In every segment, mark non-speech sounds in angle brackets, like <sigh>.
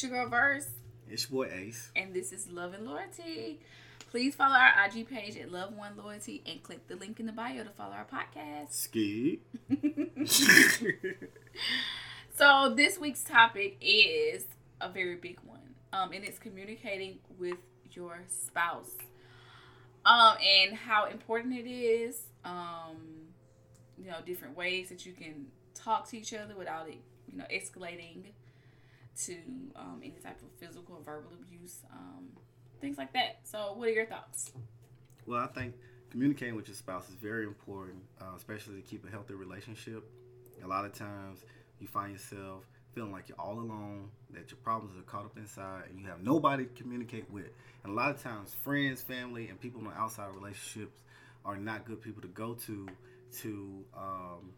It's your girl Verse, It's your boy Ace. and this is Love and Loyalty. Please follow our IG page at Love One Loyalty and click the link in the bio to follow our podcast. Ski. <laughs> So this week's topic is a very big one, um, and it's communicating with your spouse, um, and how important it is. Um, you know, different ways that you can talk to each other without it, you know, escalating to um, any type of physical or verbal abuse, um, things like that. So, what are your thoughts? well, I think communicating with your spouse is very important, uh, especially to keep a healthy relationship. A lot of times you find yourself feeling like you're all alone, that your problems are caught up inside, and you have nobody to communicate with. And a lot of times, friends, family, and people in the outside relationships are not good people to go to to um,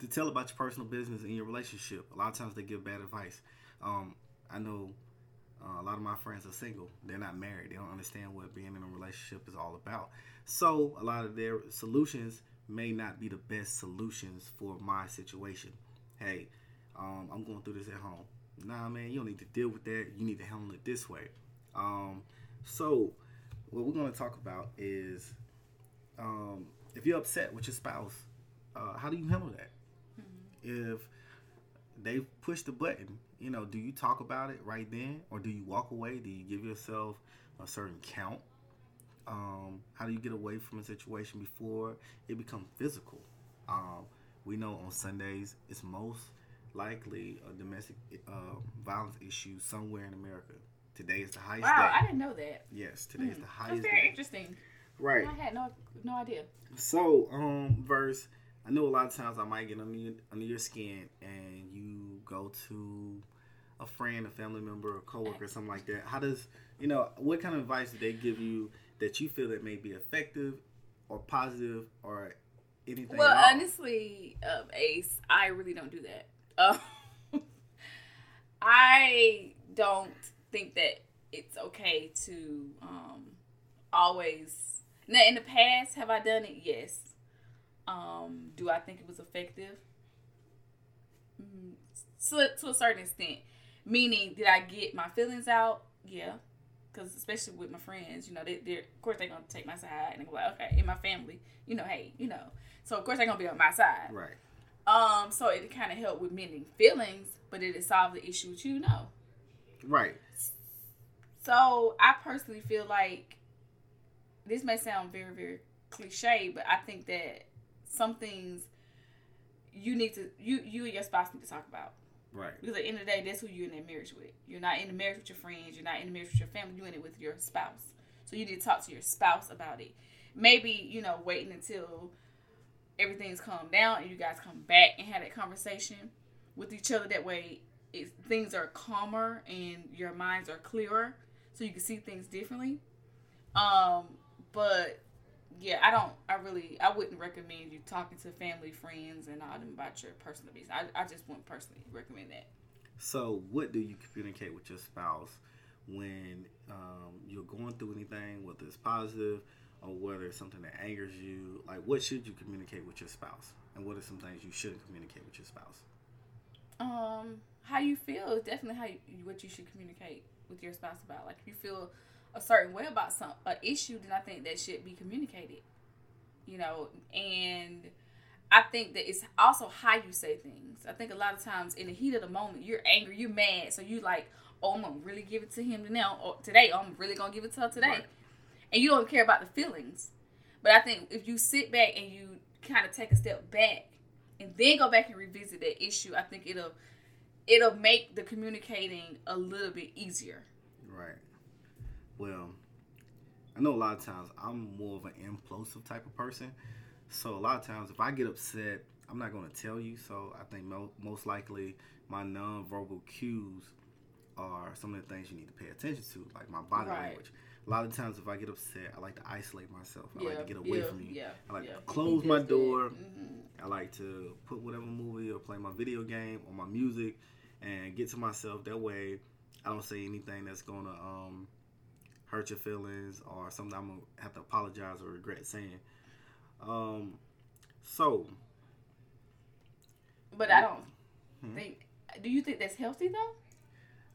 to tell about your personal business in your relationship. A lot of times they give bad advice. Um, I know uh, a lot of my friends are single. They're not married. They don't understand what being in a relationship is all about. So a lot of their solutions may not be the best solutions for my situation. Hey, um, I'm going through this at home. Nah, man, you don't need to deal with that. You need to handle it this way. Um, so what we're going to talk about is um, if you're upset with your spouse, uh, how do you handle that? If they push the button, you know, do you talk about it right then, or do you walk away? Do you give yourself a certain count? Um, how do you get away from a situation before it becomes physical? Um, we know on Sundays it's most likely a domestic uh, violence issue somewhere in America. Today is the highest Wow, day. I didn't know that. yes, today is the That's highest very day. interesting. Right. I had no no idea. So, um, verse. I know a lot of times I might get under your, under your skin, and go to a friend, a family member, a coworker, something like that. How does you know what kind of advice do they give you that you feel that may be effective or positive or anything? Well, honestly, um, Ace, I really don't do that. Um, <laughs> I don't think that it's okay to um, always. Now, in the past, have I done it? Yes. Um, do I think it was effective? Mm, to, a certain extent. Meaning, did I get my feelings out? Yeah. Because especially with my friends, you know, they, they're, of course, they're going to take my side and go like, okay, in my family, you know, hey, you know. So, of course, they're going to be on my side. right, Um, so it kind of helped with mending feelings, but did it solve the issue? You know. right, So I personally feel like this may sound very, very cliche, but I think that some things you need to you you and your spouse need to talk about right, because at the end of the day, that's who you're in that marriage with. You're not in the marriage with your friends. You're not in the marriage with your family. You're in it with your spouse. So you need to talk to your spouse about it. Maybe you know waiting until everything's calmed down and you guys come back and have that conversation with each other. That way, things are calmer and your minds are clearer, so you can see things differently. Um, but yeah, I don't. I really, I wouldn't recommend you talking to family, friends, and all them about your personal business. I, I just wouldn't personally recommend that. So, what do you communicate with your spouse when um, you're going through anything, whether it's positive or whether it's something that angers you? Like, what should you communicate with your spouse, and what are some things you shouldn't communicate with your spouse? Um, how you feel is definitely how you, what you should communicate with your spouse about. Like, if you feel a certain way about some an issue, then I think that should be communicated. You know, and I think that it's also how you say things. I think a lot of times in the heat of the moment, you're angry, you're mad, so you like, oh, I'm gonna really give it to him now or oh, today. Oh, I'm really gonna give it to her today, Right. and you don't care about the feelings. But I think if you sit back and you kind of take a step back and then go back and revisit that issue, I think it'll it'll make the communicating a little bit easier. Right. Well, I know a lot of times I'm more of an impulsive type of person. So a lot of times if I get upset, I'm not going to tell you. So I think mo- most likely my nonverbal cues are some of the things you need to pay attention to, like my body Right. language. A lot of times if I get upset, I like to isolate myself. I like to get away yeah, from you. Yeah, I like yeah. to close my door. hmm I like to put whatever movie or play my video game or my music and get to myself. That way, I don't say anything that's gonna um, hurt your feelings or something I'm gonna have to apologize or regret saying. Um, so But I don't Hmm. think. Do you think that's healthy though?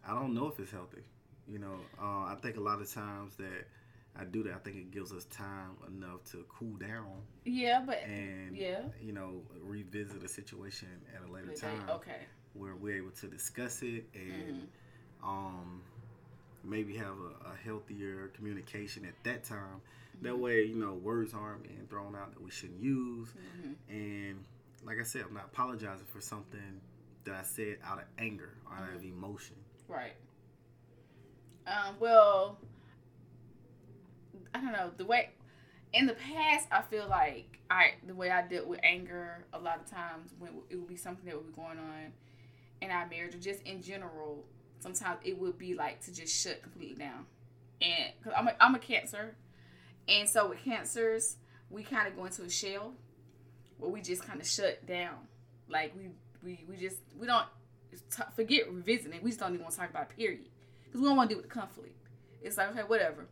I don't know if it's healthy. You know, uh, I think a lot of times that I do that, I think it gives us time enough to cool down. Yeah, but and yeah, you know, revisit a situation at a later Okay, time. Okay. Where we're able to discuss it and Mhm. um, maybe have a, a healthier communication at that time. That Mhm. way, you know, words aren't being thrown out that we shouldn't use. Mhm. And like I said, I'm not apologizing for something that I said out of anger, or out of emotion. Right. Um, well, I don't know the way. In the past, I feel like I the way I dealt with anger a lot of times when it would be something that would be going on in our marriage or just in general. Sometimes it would be like to just shut completely down, and because I'm a, I'm a cancer, and so with cancers we kind of go into a shell where we just kind of shut down, like we we we just we don't t- forget revisiting. We just don't even want to talk about it, period. Because we don't want to deal with the conflict. It's like, okay, whatever.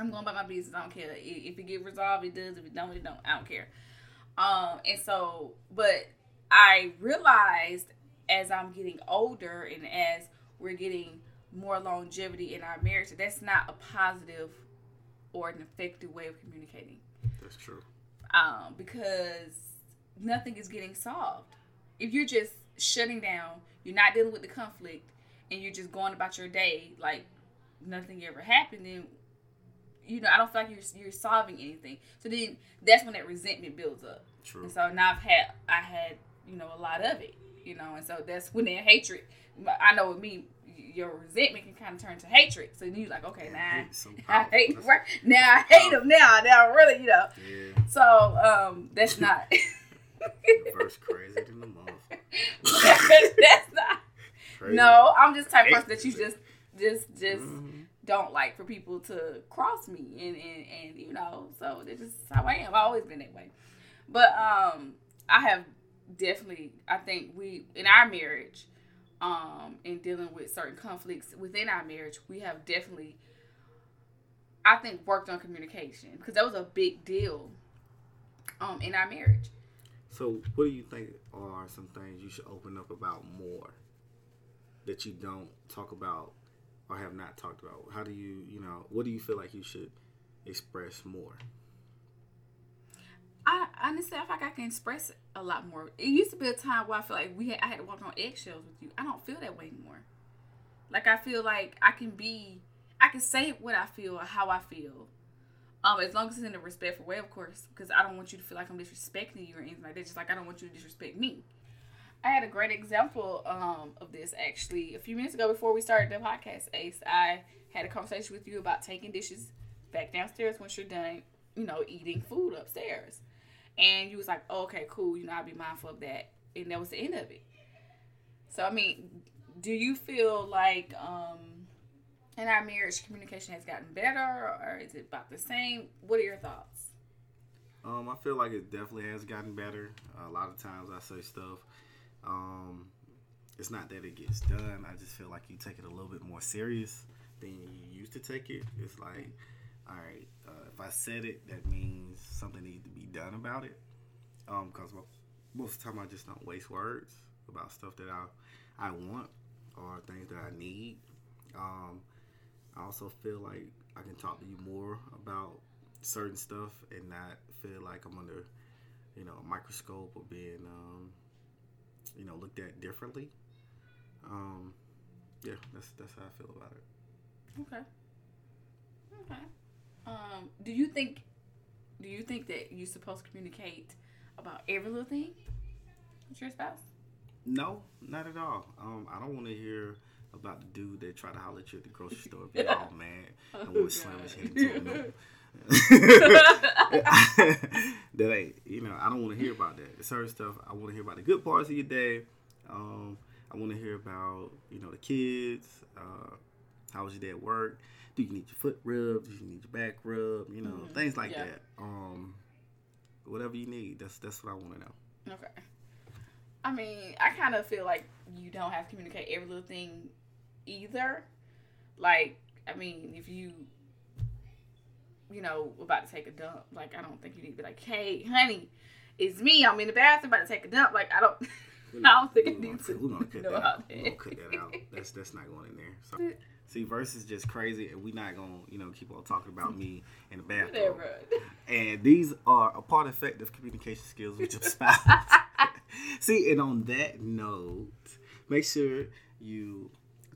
I'm going about my business. I don't care. If it get resolved, it does. If it don't, it don't. I don't care. Um, and so, but I realized as I'm getting older and as we're getting more longevity in our marriage, that that's not a positive or an effective way of communicating That's true. um, because nothing is getting solved. If you're just shutting down, you're not dealing with the conflict, and you're just going about your day like nothing ever happened, then you know I don't feel like you're you're solving anything. So then that's when that resentment builds up. True. And so now I've had I had you know a lot of it, you know, and so that's when that hatred. I know with me, your resentment can kind of turn to hatred. So then you're like, okay, <laughs> now I hate right now. I hate him now. Now really, you know. Yeah, So um, that's not. <laughs> reverse crazy than the motherfucker. <laughs> that's not. Crazy. No, I'm just the type of person that you just, just, just Mhm. don't like for people to cross me, and and and you know. So that's just how I am. I've always been that way. But um, I have definitely. I think we in our marriage, um, in dealing with certain conflicts within our marriage, we have definitely. I think worked on communication because that was a big deal. Um, in our marriage. So, what do you think are some things you should open up about more that you don't talk about or have not talked about? How do you, you know, what do you feel like you should express more? I honestly, I feel like I can express a lot more. It used to be a time where I feel like we had, I had to walk on eggshells with you. I don't feel that way anymore. Like I feel like I can be, I can say what I feel or how I feel, um, as long as it's in a respectful way, of course, because I don't want you to feel like I'm disrespecting you or anything like that. Just like I don't want you to disrespect me. I had a great example um, of this actually a few minutes ago before we started the podcast. Ace, I had a conversation with you about taking dishes back downstairs once you're done, you know, eating food upstairs. And you was like, oh, okay, cool. You know, I'll be mindful of that. And that was the end of it. So, I mean, do you feel like um, in our marriage communication has gotten better or is it about the same? What are your thoughts? Um, I feel like it definitely has gotten better. a lot of times I say stuff. Um, it's not that it gets done. I just feel like you take it a little bit more serious than you used to take it. It's like, all right, uh, if I said it, that means something needs to be done about it. Um, because most of the time I just don't waste words about stuff that I I want or things that I need. Um, I also feel like I can talk to you more about certain stuff and not feel like I'm under, you know, a microscope or being, um, you know, looked at differently. Um, yeah, that's that's how I feel about it. Okay. Okay. Um, do you think do you think that you're supposed to communicate about every little thing with your spouse? No, not at all. Um, I don't want to hear about the dude that tried to holler at you at the grocery <laughs> store, be all mad, and want to slam his head into a. <laughs> <laughs> that ain't, you know, I don't want to hear about that. It's certain stuff, I want to hear about the good parts of your day. Um, I want to hear about, you know, the kids. Uh, how was your day at work? Do you need your foot rubbed? Do you need your back rubbed? You know, Mhm. things like Yeah. that. Um, whatever you need, that's that's what I want to know. Okay. I mean, I kind of feel like you don't have to communicate every little thing either. Like, I mean, if you, you know, about to take a dump, like, I don't think you need to be like, hey, honey, it's me. I'm in the bathroom about to take a dump. Like, I don't, <laughs> I don't think it gonna needs to We're gonna cut know that out. We're gonna cut that out. <laughs> That's that's not going in there. So, see, verse is just crazy, and we're not gonna you know keep on talking about me in the bathroom. Whatever. <laughs> And these are a part of effective communication skills with your spouse. See, and on that note, make sure you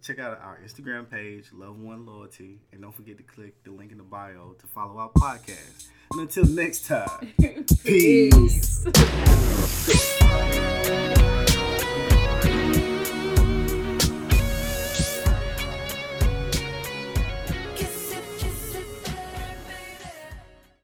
check out our Instagram page, Love One Loyalty, and don't forget to click the link in the bio to follow our podcast. And until next time, <laughs> peace. Peace.